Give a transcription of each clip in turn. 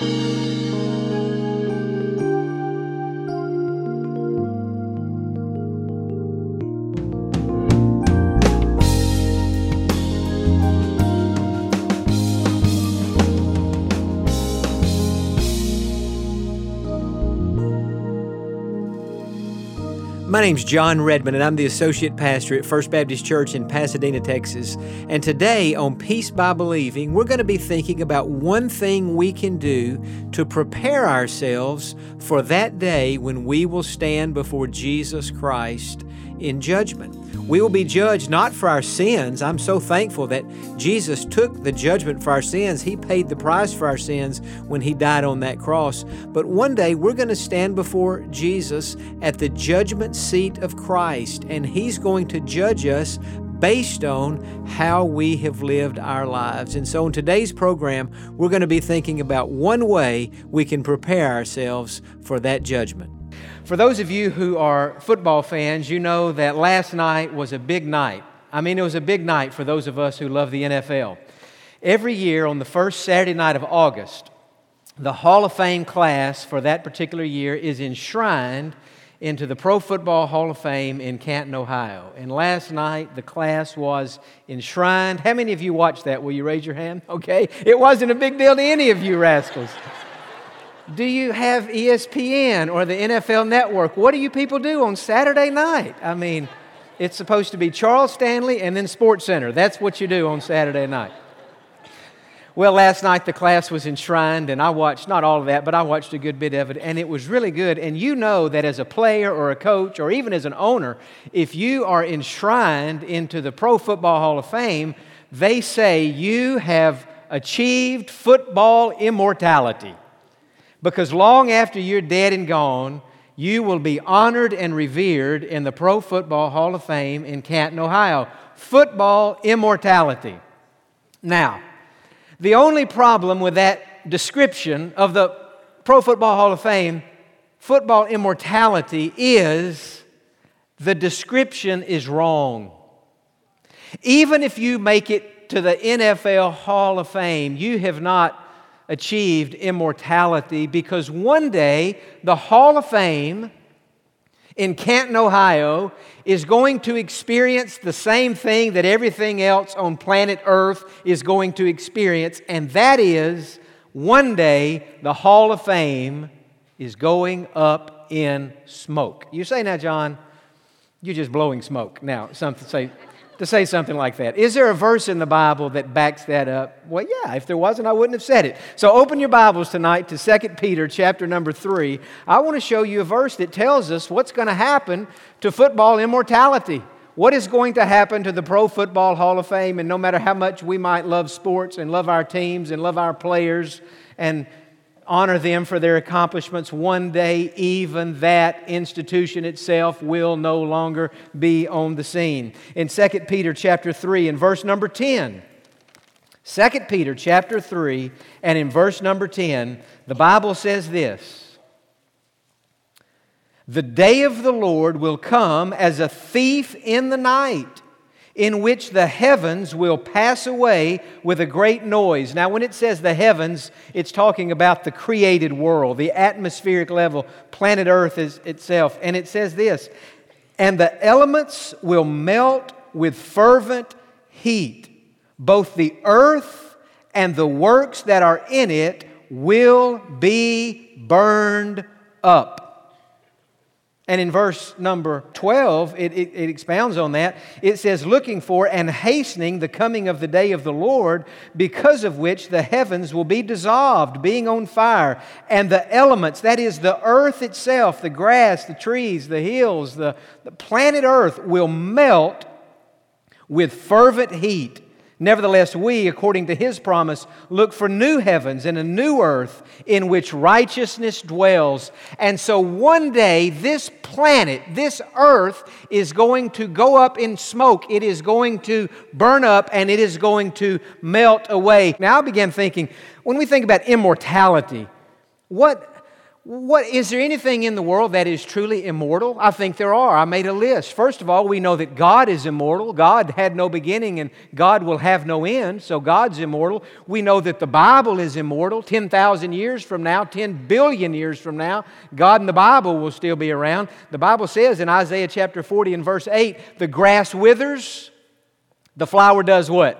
My name's Jon Redmond, and I'm the Associate Pastor at First Baptist Church in Pasadena, Texas. And today on Peace by Believing, we're going to be thinking about one thing we can do to prepare ourselves for that day when we will stand before Jesus Christ in judgment. We will be judged not for our sins. I'm so thankful that Jesus took the judgment for our sins. He paid the price for our sins when He died on that cross. But one day we're going to stand before Jesus at the judgment seat of Christ, and He's going to judge us based on how we have lived our lives. And so, in today's program, we're going to be thinking about one way we can prepare ourselves for that judgment. For those of you who are football fans, you know that last night was a big night. I mean, it was a big night for those of us who love the NFL. Every year on the first Saturday night of August, the Hall of Fame class for that particular year is enshrined into the Pro Football Hall of Fame in Canton, Ohio. And last night, the class was enshrined. How many of you watched that? Will you raise your hand? Okay. It wasn't a big deal to any of you rascals. Do you have ESPN or the NFL network? What do you people do on Saturday night? I mean, it's supposed to be Charles Stanley and then Sports Center. That's what you do on Saturday night. Well, last night the class was enshrined, and I watched not all of that, but I watched a good bit of it, and it was really good. And you know that as a player or a coach or even as an owner, if you are enshrined into the Pro Football Hall of Fame, they say you have achieved football immortality because long after you're dead and gone, you will be honored and revered in the Pro Football Hall of Fame in Canton, Ohio. Football immortality. Now, the only problem with that description of the Pro Football Hall of Fame, football immortality, is the description is wrong. Even if you make it to the NFL Hall of Fame, you have not achieved immortality because one day the Hall of Fame in Canton, Ohio, is going to experience the same thing that everything else on planet Earth is going to experience, and that is one day the Hall of Fame is going up in smoke. You say now, Jon, you're just blowing smoke. Now, something say to say something like that. Is there a verse in the Bible that backs that up? Well, yeah, if there wasn't, I wouldn't have said it. So open your Bibles tonight to 2 Peter chapter number 3. I want to show you a verse that tells us what's going to happen to football immortality. What is going to happen to the Pro Football Hall of Fame? And no matter how much we might love sports and love our teams and love our players and honor them for their accomplishments. One day, even that institution itself will no longer be on the scene. In 2 Peter chapter 3, in verse number 10, 2 Peter chapter 3, and in verse number 10, the Bible says this The day of the Lord will come as a thief in the night in which the heavens will pass away with a great noise. Now, when it says the heavens, it's talking about the created world, the atmospheric level, planet Earth is itself. And it says this And the elements will melt with fervent heat. Both the earth and the works that are in it will be burned up. And in verse number 12, it, it, it, expounds on that. It says, Looking for and hastening the coming of the day of the Lord, because of which the heavens will be dissolved, being on fire, and the elements, that is, the earth itself, the grass, the trees, the hills, the, the planet earth, will melt with fervent heat. Nevertheless, we, according to his promise, look for new heavens and a new earth in which righteousness dwells. And so one day, this planet, this earth, is going to go up in smoke. It is going to burn up and it is going to melt away. Now, I began thinking, when we think about immortality, what, what is there anything in the world that is truly immortal? I think there are. I made a list. First of all, we know that God is immortal. God had no beginning and God will have no end, so God's immortal. We know that the Bible is immortal. 10,000 years from now, 10 billion years from now, God and the Bible will still be around. The Bible says in Isaiah chapter 40 and verse 8, the grass withers, the flower does what?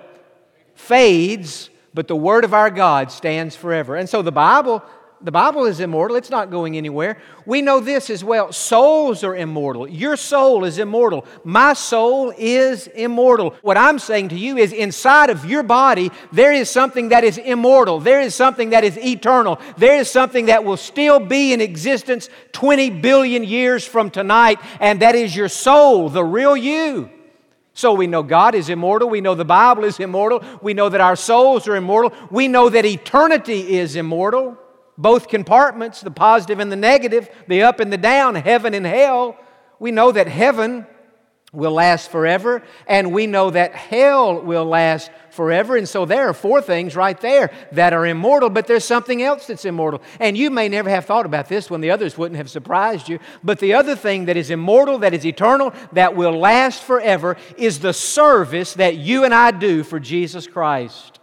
Fades, but the word of our God stands forever. And so the Bible the Bible is immortal, it's not going anywhere. We know this as well. Souls are immortal. Your soul is immortal. My soul is immortal. What I'm saying to you is inside of your body, there is something that is immortal. There is something that is eternal. There is something that will still be in existence 20 billion years from tonight, and that is your soul, the real you. So we know God is immortal. We know the Bible is immortal. We know that our souls are immortal. We know that eternity is immortal both compartments, the positive and the negative, the up and the down, heaven and hell. We know that heaven will last forever, and we know that hell will last forever. And so there are four things right there that are immortal, but there's something else that's immortal. And you may never have thought about this when the others wouldn't have surprised you. But the other thing that is immortal, that is eternal, that will last forever is the service that you and I do for Jesus Christ.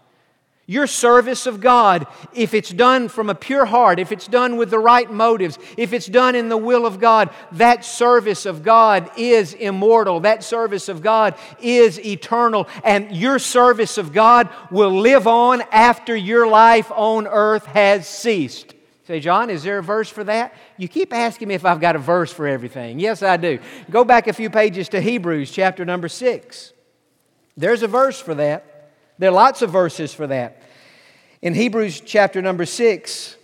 Your service of God, if it's done from a pure heart, if it's done with the right motives, if it's done in the will of God, that service of God is immortal. That service of God is eternal. And your service of God will live on after your life on earth has ceased. Say, Jon, is there a verse for that? You keep asking me if I've got a verse for everything. Yes, I do. Go back a few pages to Hebrews chapter number 6. There's a verse for that. There are lots of verses for that. In Hebrews chapter number 6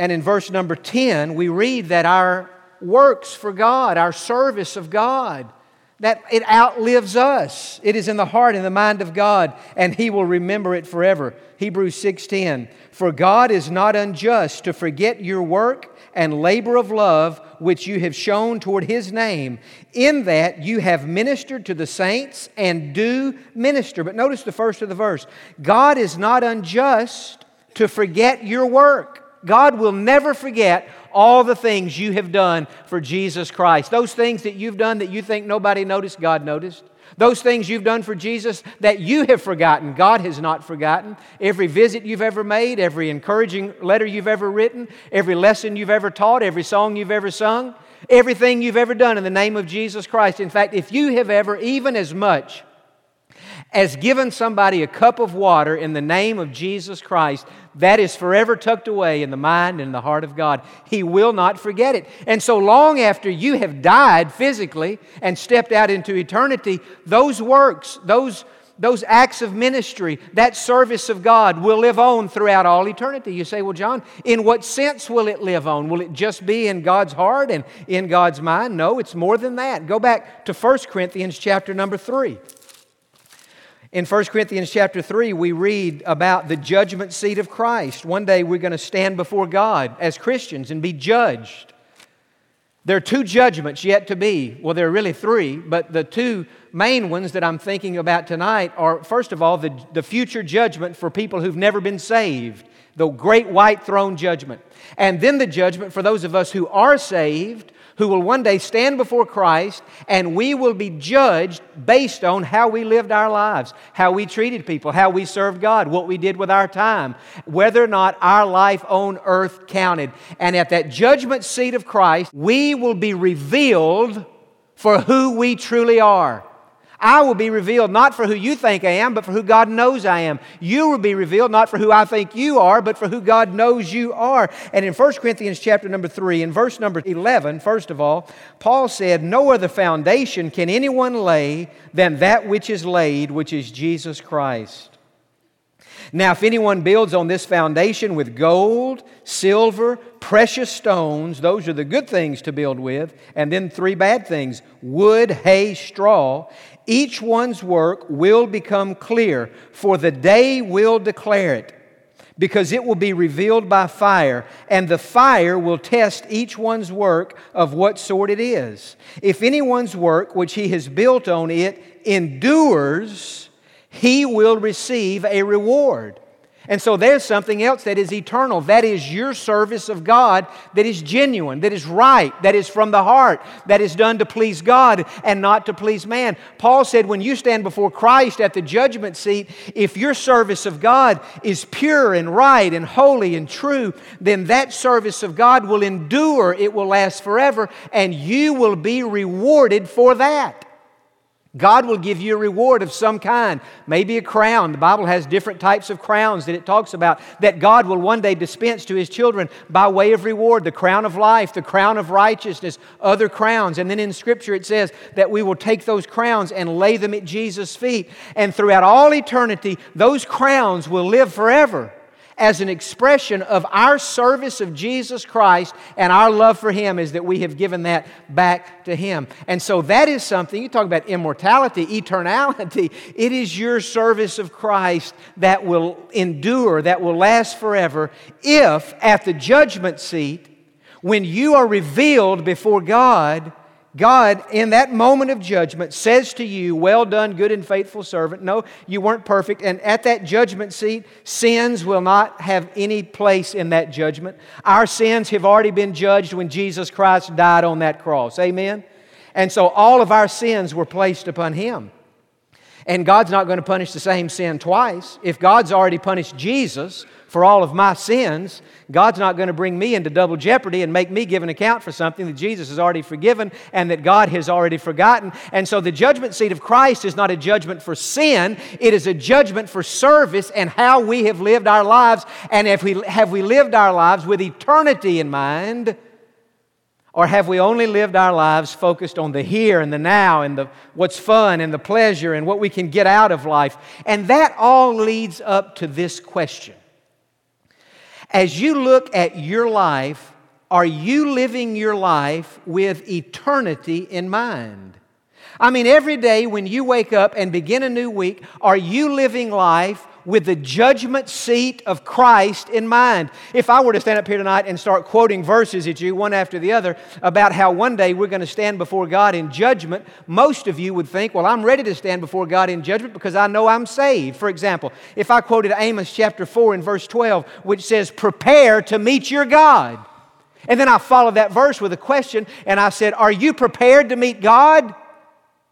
and in verse number 10, we read that our works for God, our service of God, that it outlives us. It is in the heart and the mind of God, and He will remember it forever. Hebrews 6:10. For God is not unjust to forget your work and labor of love which you have shown toward his name, in that you have ministered to the saints and do minister. But notice the first of the verse God is not unjust to forget your work. God will never forget all the things you have done for Jesus Christ. Those things that you've done that you think nobody noticed, God noticed. Those things you've done for Jesus that you have forgotten, God has not forgotten. Every visit you've ever made, every encouraging letter you've ever written, every lesson you've ever taught, every song you've ever sung, everything you've ever done in the name of Jesus Christ. In fact, if you have ever, even as much as given somebody a cup of water in the name of Jesus Christ, that is forever tucked away in the mind and the heart of God. He will not forget it. And so long after you have died physically and stepped out into eternity, those works, those those acts of ministry, that service of God will live on throughout all eternity. You say, well, Jon, in what sense will it live on? Will it just be in God's heart and in God's mind? No, it's more than that. Go back to 1 Corinthians chapter number 3. In 1 Corinthians chapter 3, we read about the judgment seat of Christ. One day we're going to stand before God as Christians and be judged. There are two judgments yet to be. Well, there are really three, but the two main ones that I'm thinking about tonight are, first of all, the, the future judgment for people who've never been saved, the great white throne judgment. And then the judgment for those of us who are saved who will one day stand before Christ and we will be judged based on how we lived our lives, how we treated people, how we served God, what we did with our time, whether or not our life on earth counted. And at that judgment seat of Christ, we will be revealed for who we truly are. I will be revealed not for who you think I am, but for who God knows I am. You will be revealed not for who I think you are, but for who God knows you are. And in 1 Corinthians chapter number 3, in verse number 11, first of all, Paul said, No other foundation can anyone lay than that which is laid, which is Jesus Christ. Now, if anyone builds on this foundation with gold, silver, precious stones, those are the good things to build with, and then three bad things wood, hay, straw, each one's work will become clear, for the day will declare it, because it will be revealed by fire, and the fire will test each one's work of what sort it is. If anyone's work which he has built on it endures, he will receive a reward. And so there's something else that is eternal. That is your service of God that is genuine, that is right, that is from the heart, that is done to please God and not to please man. Paul said, when you stand before Christ at the judgment seat, if your service of God is pure and right and holy and true, then that service of God will endure, it will last forever, and you will be rewarded for that. God will give you a reward of some kind, maybe a crown. The Bible has different types of crowns that it talks about that God will one day dispense to His children by way of reward the crown of life, the crown of righteousness, other crowns. And then in Scripture it says that we will take those crowns and lay them at Jesus' feet. And throughout all eternity, those crowns will live forever as an expression of our service of Jesus Christ and our love for Him is that we have given that back to Him. And so that is something, you talk about immortality, eternality, it is your service of Christ that will endure, that will last forever if at the judgment seat, when you are revealed before God, God, in that moment of judgment, says to you, Well done, good and faithful servant. No, you weren't perfect. And at that judgment seat, sins will not have any place in that judgment. Our sins have already been judged when Jesus Christ died on that cross. Amen? And so all of our sins were placed upon Him. And God's not going to punish the same sin twice. If God's already punished Jesus for all of my sins, God's not going to bring me into double jeopardy and make me give an account for something that Jesus has already forgiven and that God has already forgotten. And so the judgment seat of Christ is not a judgment for sin, it is a judgment for service and how we have lived our lives. And if we, have we lived our lives with eternity in mind? Or have we only lived our lives focused on the here and the now and the, what's fun and the pleasure and what we can get out of life? And that all leads up to this question as you look at your life, are you living your life with eternity in mind? I mean, every day when you wake up and begin a new week, are you living life with the judgment seat of Christ in mind. If I were to stand up here tonight and start quoting verses at you one after the other about how one day we're going to stand before God in judgment, most of you would think, well, I'm ready to stand before God in judgment because I know I'm saved. For example, if I quoted Amos chapter 4 and verse 12, which says, Prepare to meet your God. And then I followed that verse with a question and I said, Are you prepared to meet God?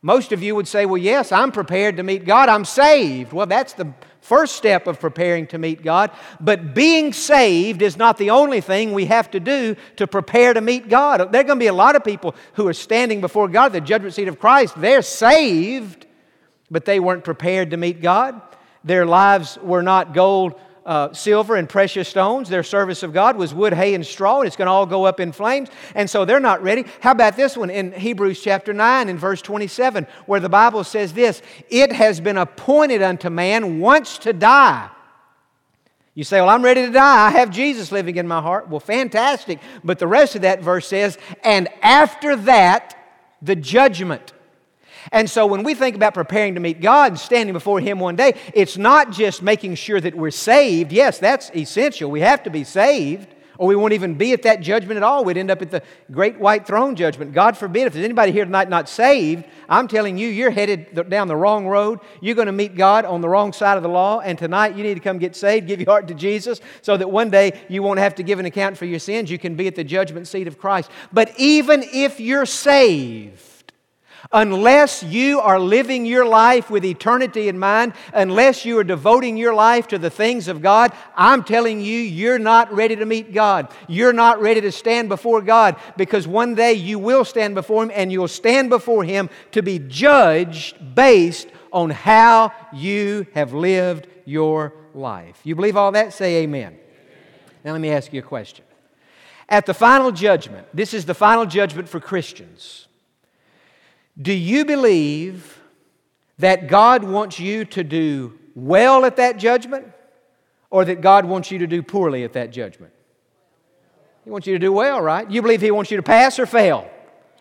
Most of you would say, Well, yes, I'm prepared to meet God. I'm saved. Well, that's the first step of preparing to meet God. But being saved is not the only thing we have to do to prepare to meet God. There are going to be a lot of people who are standing before God, the judgment seat of Christ. They're saved, but they weren't prepared to meet God. Their lives were not gold uh, silver and precious stones. Their service of God was wood, hay, and straw, and it's going to all go up in flames. And so they're not ready. How about this one in Hebrews chapter 9 in verse 27, where the Bible says this It has been appointed unto man once to die. You say, Well, I'm ready to die. I have Jesus living in my heart. Well, fantastic. But the rest of that verse says, And after that, the judgment. And so when we think about preparing to meet God and standing before Him one day, it's not just making sure that we're saved. Yes, that's essential. We have to be saved, or we won't even be at that judgment at all. We'd end up at the great white throne judgment. God forbid, if there's anybody here tonight not saved, I'm telling you, you're headed down the wrong road. You're going to meet God on the wrong side of the law. And tonight, you need to come get saved, give your heart to Jesus, so that one day you won't have to give an account for your sins. You can be at the judgment seat of Christ. But even if you're saved, Unless you are living your life with eternity in mind, unless you are devoting your life to the things of God, I'm telling you, you're not ready to meet God. You're not ready to stand before God because one day you will stand before Him and you'll stand before Him to be judged based on how you have lived your life. You believe all that? Say amen. Now, let me ask you a question. At the final judgment, this is the final judgment for Christians. Do you believe that God wants you to do well at that judgment or that God wants you to do poorly at that judgment? He wants you to do well, right? You believe He wants you to pass or fail?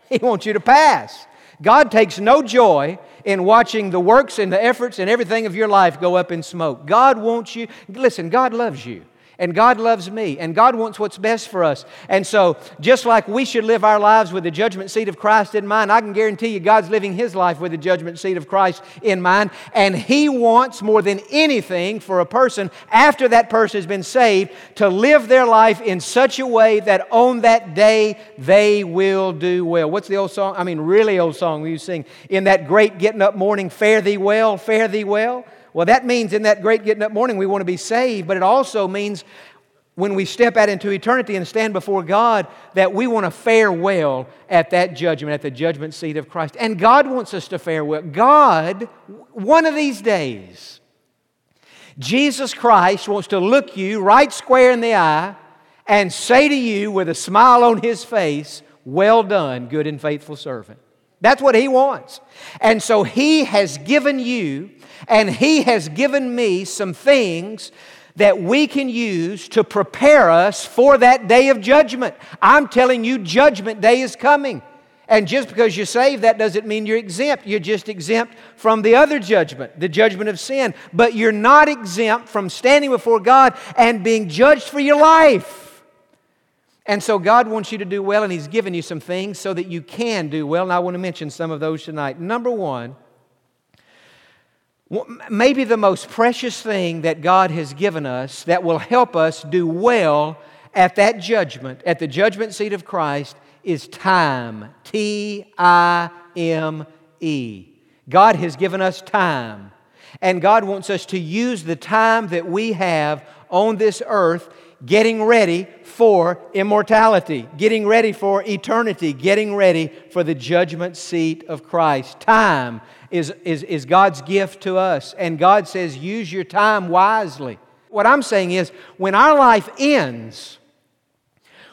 He wants you to pass. God takes no joy in watching the works and the efforts and everything of your life go up in smoke. God wants you, listen, God loves you. And God loves me. And God wants what's best for us. And so, just like we should live our lives with the judgment seat of Christ in mind, I can guarantee you God's living His life with the judgment seat of Christ in mind. And He wants more than anything for a person, after that person has been saved, to live their life in such a way that on that day they will do well. What's the old song? I mean, really old song we used to sing. In that great getting up morning, fare thee well, fare thee well. Well, that means in that great getting up morning we want to be saved, but it also means when we step out into eternity and stand before God that we want to fare well at that judgment, at the judgment seat of Christ. And God wants us to fare well. God, one of these days, Jesus Christ wants to look you right square in the eye and say to you with a smile on his face, Well done, good and faithful servant. That's what he wants. And so he has given you and He has given me some things that we can use to prepare us for that day of judgment. I'm telling you, Judgment Day is coming. And just because you're saved, that doesn't mean you're exempt. You're just exempt from the other judgment, the judgment of sin. But you're not exempt from standing before God and being judged for your life. And so God wants you to do well, and He's given you some things so that you can do well. And I want to mention some of those tonight. Number one, maybe the most precious thing that God has given us that will help us do well at that judgment, at the judgment seat of Christ, is time. T I M E. God has given us time. And God wants us to use the time that we have on this earth getting ready for immortality, getting ready for eternity, getting ready for the judgment seat of Christ. Time is, is, is God's gift to us. And God says, use your time wisely. What I'm saying is, when our life ends,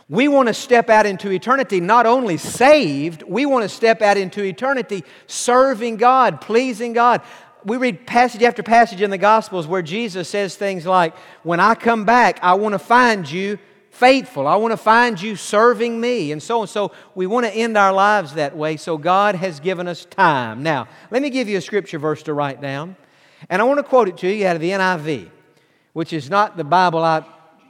we want to step out into eternity not only saved, we want to step out into eternity serving God, pleasing God. We read passage after passage in the Gospels where Jesus says things like, When I come back, I want to find you faithful. I want to find you serving me, and so and So we want to end our lives that way. So God has given us time. Now, let me give you a scripture verse to write down, and I want to quote it to you out of the NIV, which is not the Bible I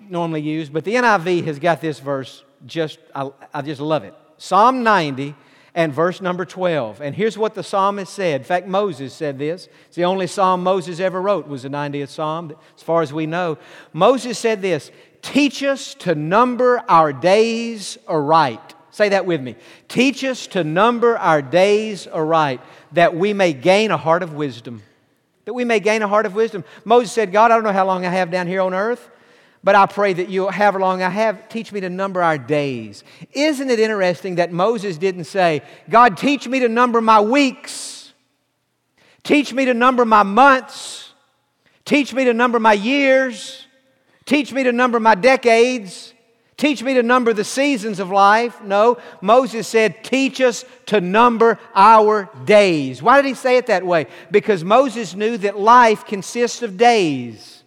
normally use, but the NIV has got this verse. Just I, I just love it. Psalm 90 and verse number 12. And here's what the psalmist said. In fact, Moses said this. It's the only psalm Moses ever wrote was the 90th psalm, as far as we know. Moses said this, Teach us to number our days aright. Say that with me. Teach us to number our days aright, that we may gain a heart of wisdom. That we may gain a heart of wisdom. Moses said, God, I don't know how long I have down here on earth, but I pray that you'll, however long I have, teach me to number our days. Isn't it interesting that Moses didn't say, God, teach me to number my weeks, teach me to number my months, teach me to number my years, Teach me to number my decades. Teach me to number the seasons of life. No, Moses said, Teach us to number our days. Why did he say it that way? Because Moses knew that life consists of days.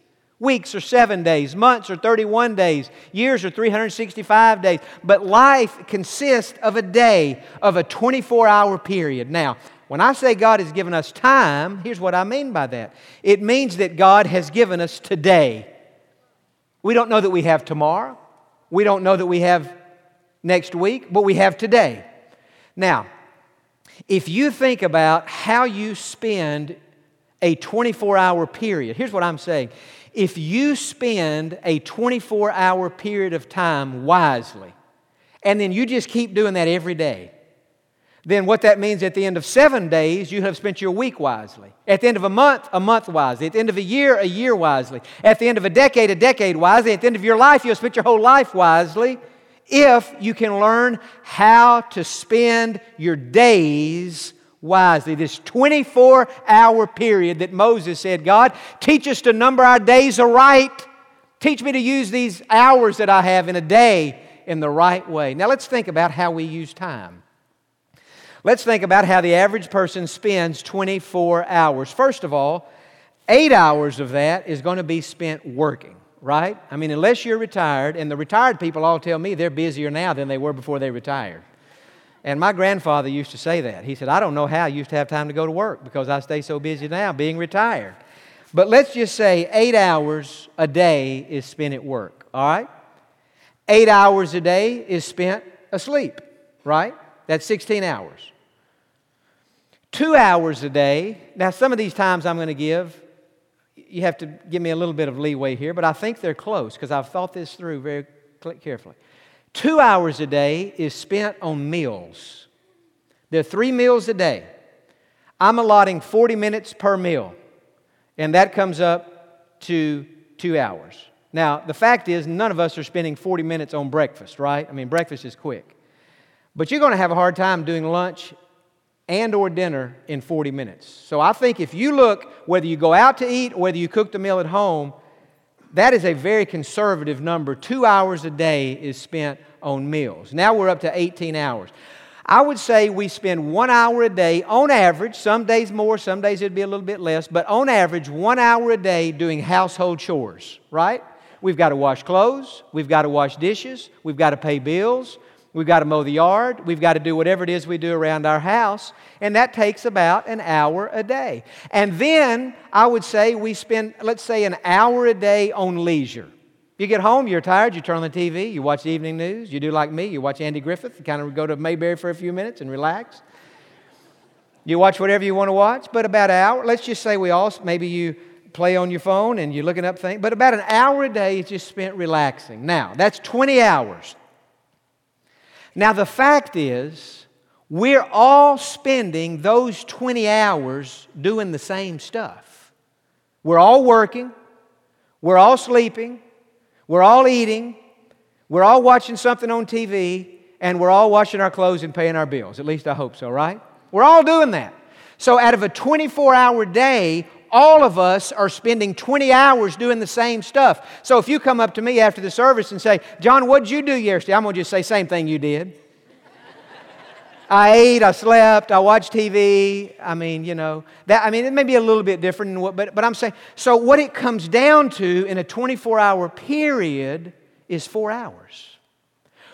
Weeks are seven days, months are 31 days, years are 365 days. But life consists of a day, of a 24 hour period. Now, when I say God has given us time, here's what I mean by that it means that God has given us today. We don't know that we have tomorrow. We don't know that we have next week, but we have today. Now, if you think about how you spend a 24 hour period, here's what I'm saying. If you spend a 24 hour period of time wisely, and then you just keep doing that every day, then what that means at the end of seven days, you have spent your week wisely. At the end of a month, a month wisely. At the end of a year, a year wisely. At the end of a decade, a decade wisely. At the end of your life, you'll spend your whole life wisely if you can learn how to spend your days wisely. This 24 hour period that Moses said, God, teach us to number our days aright. Teach me to use these hours that I have in a day in the right way. Now let's think about how we use time. Let's think about how the average person spends 24 hours. First of all, eight hours of that is going to be spent working, right? I mean, unless you're retired, and the retired people all tell me they're busier now than they were before they retired. And my grandfather used to say that. He said, I don't know how I used to have time to go to work because I stay so busy now being retired. But let's just say eight hours a day is spent at work. all right? Eight hours a day is spent asleep, right? That's 16 hours. Two hours a day, now some of these times I'm going to give, you have to give me a little bit of leeway here, but I think they're close because I've thought this through very carefully. Two hours a day is spent on meals. There are three meals a day. I'm allotting 40 minutes per meal, and that comes up to two hours. Now, the fact is, none of us are spending 40 minutes on breakfast, right? I mean, breakfast is quick. But you're going to have a hard time doing lunch and or dinner in 40 minutes. So I think if you look whether you go out to eat or whether you cook the meal at home, that is a very conservative number. 2 hours a day is spent on meals. Now we're up to 18 hours. I would say we spend one hour a day on average, some days more, some days it'd be a little bit less, but on average, one hour a day doing household chores, right? We've got to wash clothes, we've got to wash dishes, we've got to pay bills, we've got to mow the yard, we've got to do whatever it is we do around our house, and that takes about an hour a day. And then I would say we spend, let's say, an hour a day on leisure. You get home, you're tired, you turn on the TV, you watch the evening news, you do like me, you watch Andy Griffith, you kind of go to Mayberry for a few minutes and relax. You watch whatever you want to watch, but about an hour, let's just say we all, maybe you play on your phone and you're looking up things, but about an hour a day is just spent relaxing. Now, that's 20 hours. Now, the fact is, we're all spending those 20 hours doing the same stuff. We're all working, we're all sleeping, we're all eating, we're all watching something on TV, and we're all washing our clothes and paying our bills. At least I hope so, right? We're all doing that. So, out of a 24 hour day, all of us are spending 20 hours doing the same stuff. So, if you come up to me after the service and say, Jon, what'd you do yesterday? I'm going to just say, same thing you did. I ate, I slept, I watched TV. I mean, you know, that, I mean, it may be a little bit different, what, but, but I'm saying, so what it comes down to in a 24 hour period is four hours.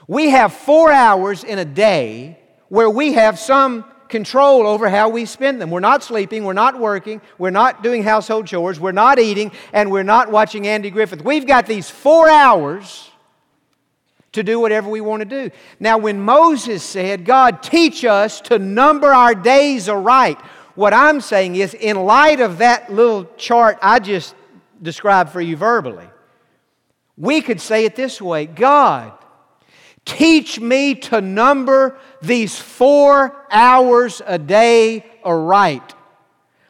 We have four hours in a day where we have some control over how we spend them. We're not sleeping, we're not working, we're not doing household chores, we're not eating, and we're not watching Andy Griffith. We've got these four hours to do whatever we want to do. Now, when Moses said, God, teach us to number our days aright, what I'm saying is, in light of that little chart I just described for you verbally, we could say it this way God, teach me to number these four hours a day aright.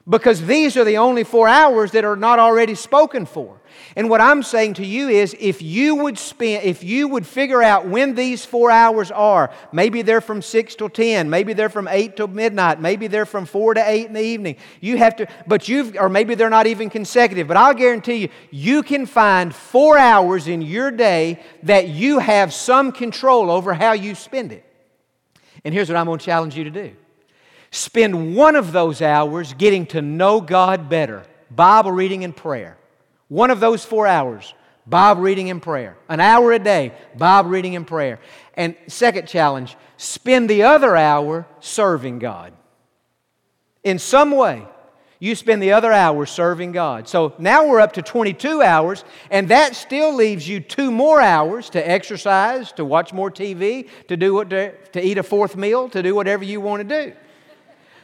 Because these are the only four hours that are not already spoken for. And what I'm saying to you is if you would spend, if you would figure out when these four hours are, maybe they're from 6 till 10, maybe they're from 8 till midnight, maybe they're from 4 to 8 in the evening. You have to, but you've, or maybe they're not even consecutive, but I'll guarantee you, you can find four hours in your day that you have some control over how you spend it. And here's what I'm going to challenge you to do spend one of those hours getting to know God better Bible reading and prayer. One of those four hours, Bible reading and prayer. An hour a day, Bible reading and prayer. And second challenge, spend the other hour serving God. In some way, you spend the other hour serving God. So now we're up to 22 hours, and that still leaves you two more hours to exercise, to watch more TV, to do what to, to eat a fourth meal, to do whatever you want to do.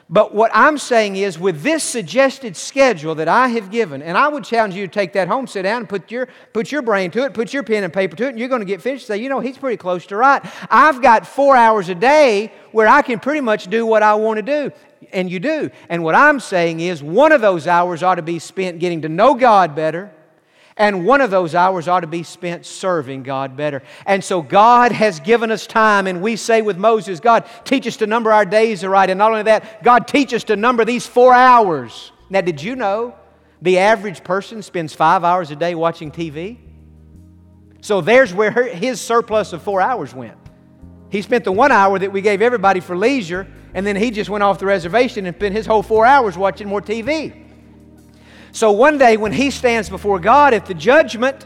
But what I'm saying is, with this suggested schedule that I have given, and I would challenge you to take that home, sit down, and put your, put your brain to it, put your pen and paper to it, and you're going to get finished. Say, you know, he's pretty close to right. I've got four hours a day where I can pretty much do what I want to do. And you do. And what I'm saying is, one of those hours ought to be spent getting to know God better and one of those hours ought to be spent serving God better. And so God has given us time, and we say with Moses, God, teach us to number our days aright. And not only that, God, teach us to number these four hours. Now, did you know the average person spends five hours a day watching TV? So there's where his surplus of four hours went. He spent the one hour that we gave everybody for leisure, and then he just went off the reservation and spent his whole four hours watching more TV. So one day when he stands before God at the judgment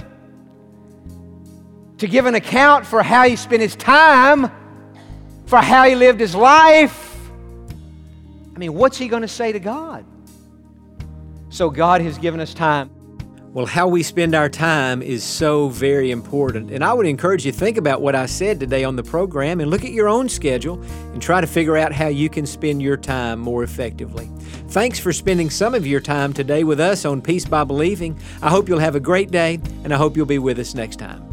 to give an account for how he spent his time, for how he lived his life, I mean, what's he going to say to God? So God has given us time. Well, how we spend our time is so very important. And I would encourage you to think about what I said today on the program and look at your own schedule and try to figure out how you can spend your time more effectively. Thanks for spending some of your time today with us on Peace by Believing. I hope you'll have a great day and I hope you'll be with us next time.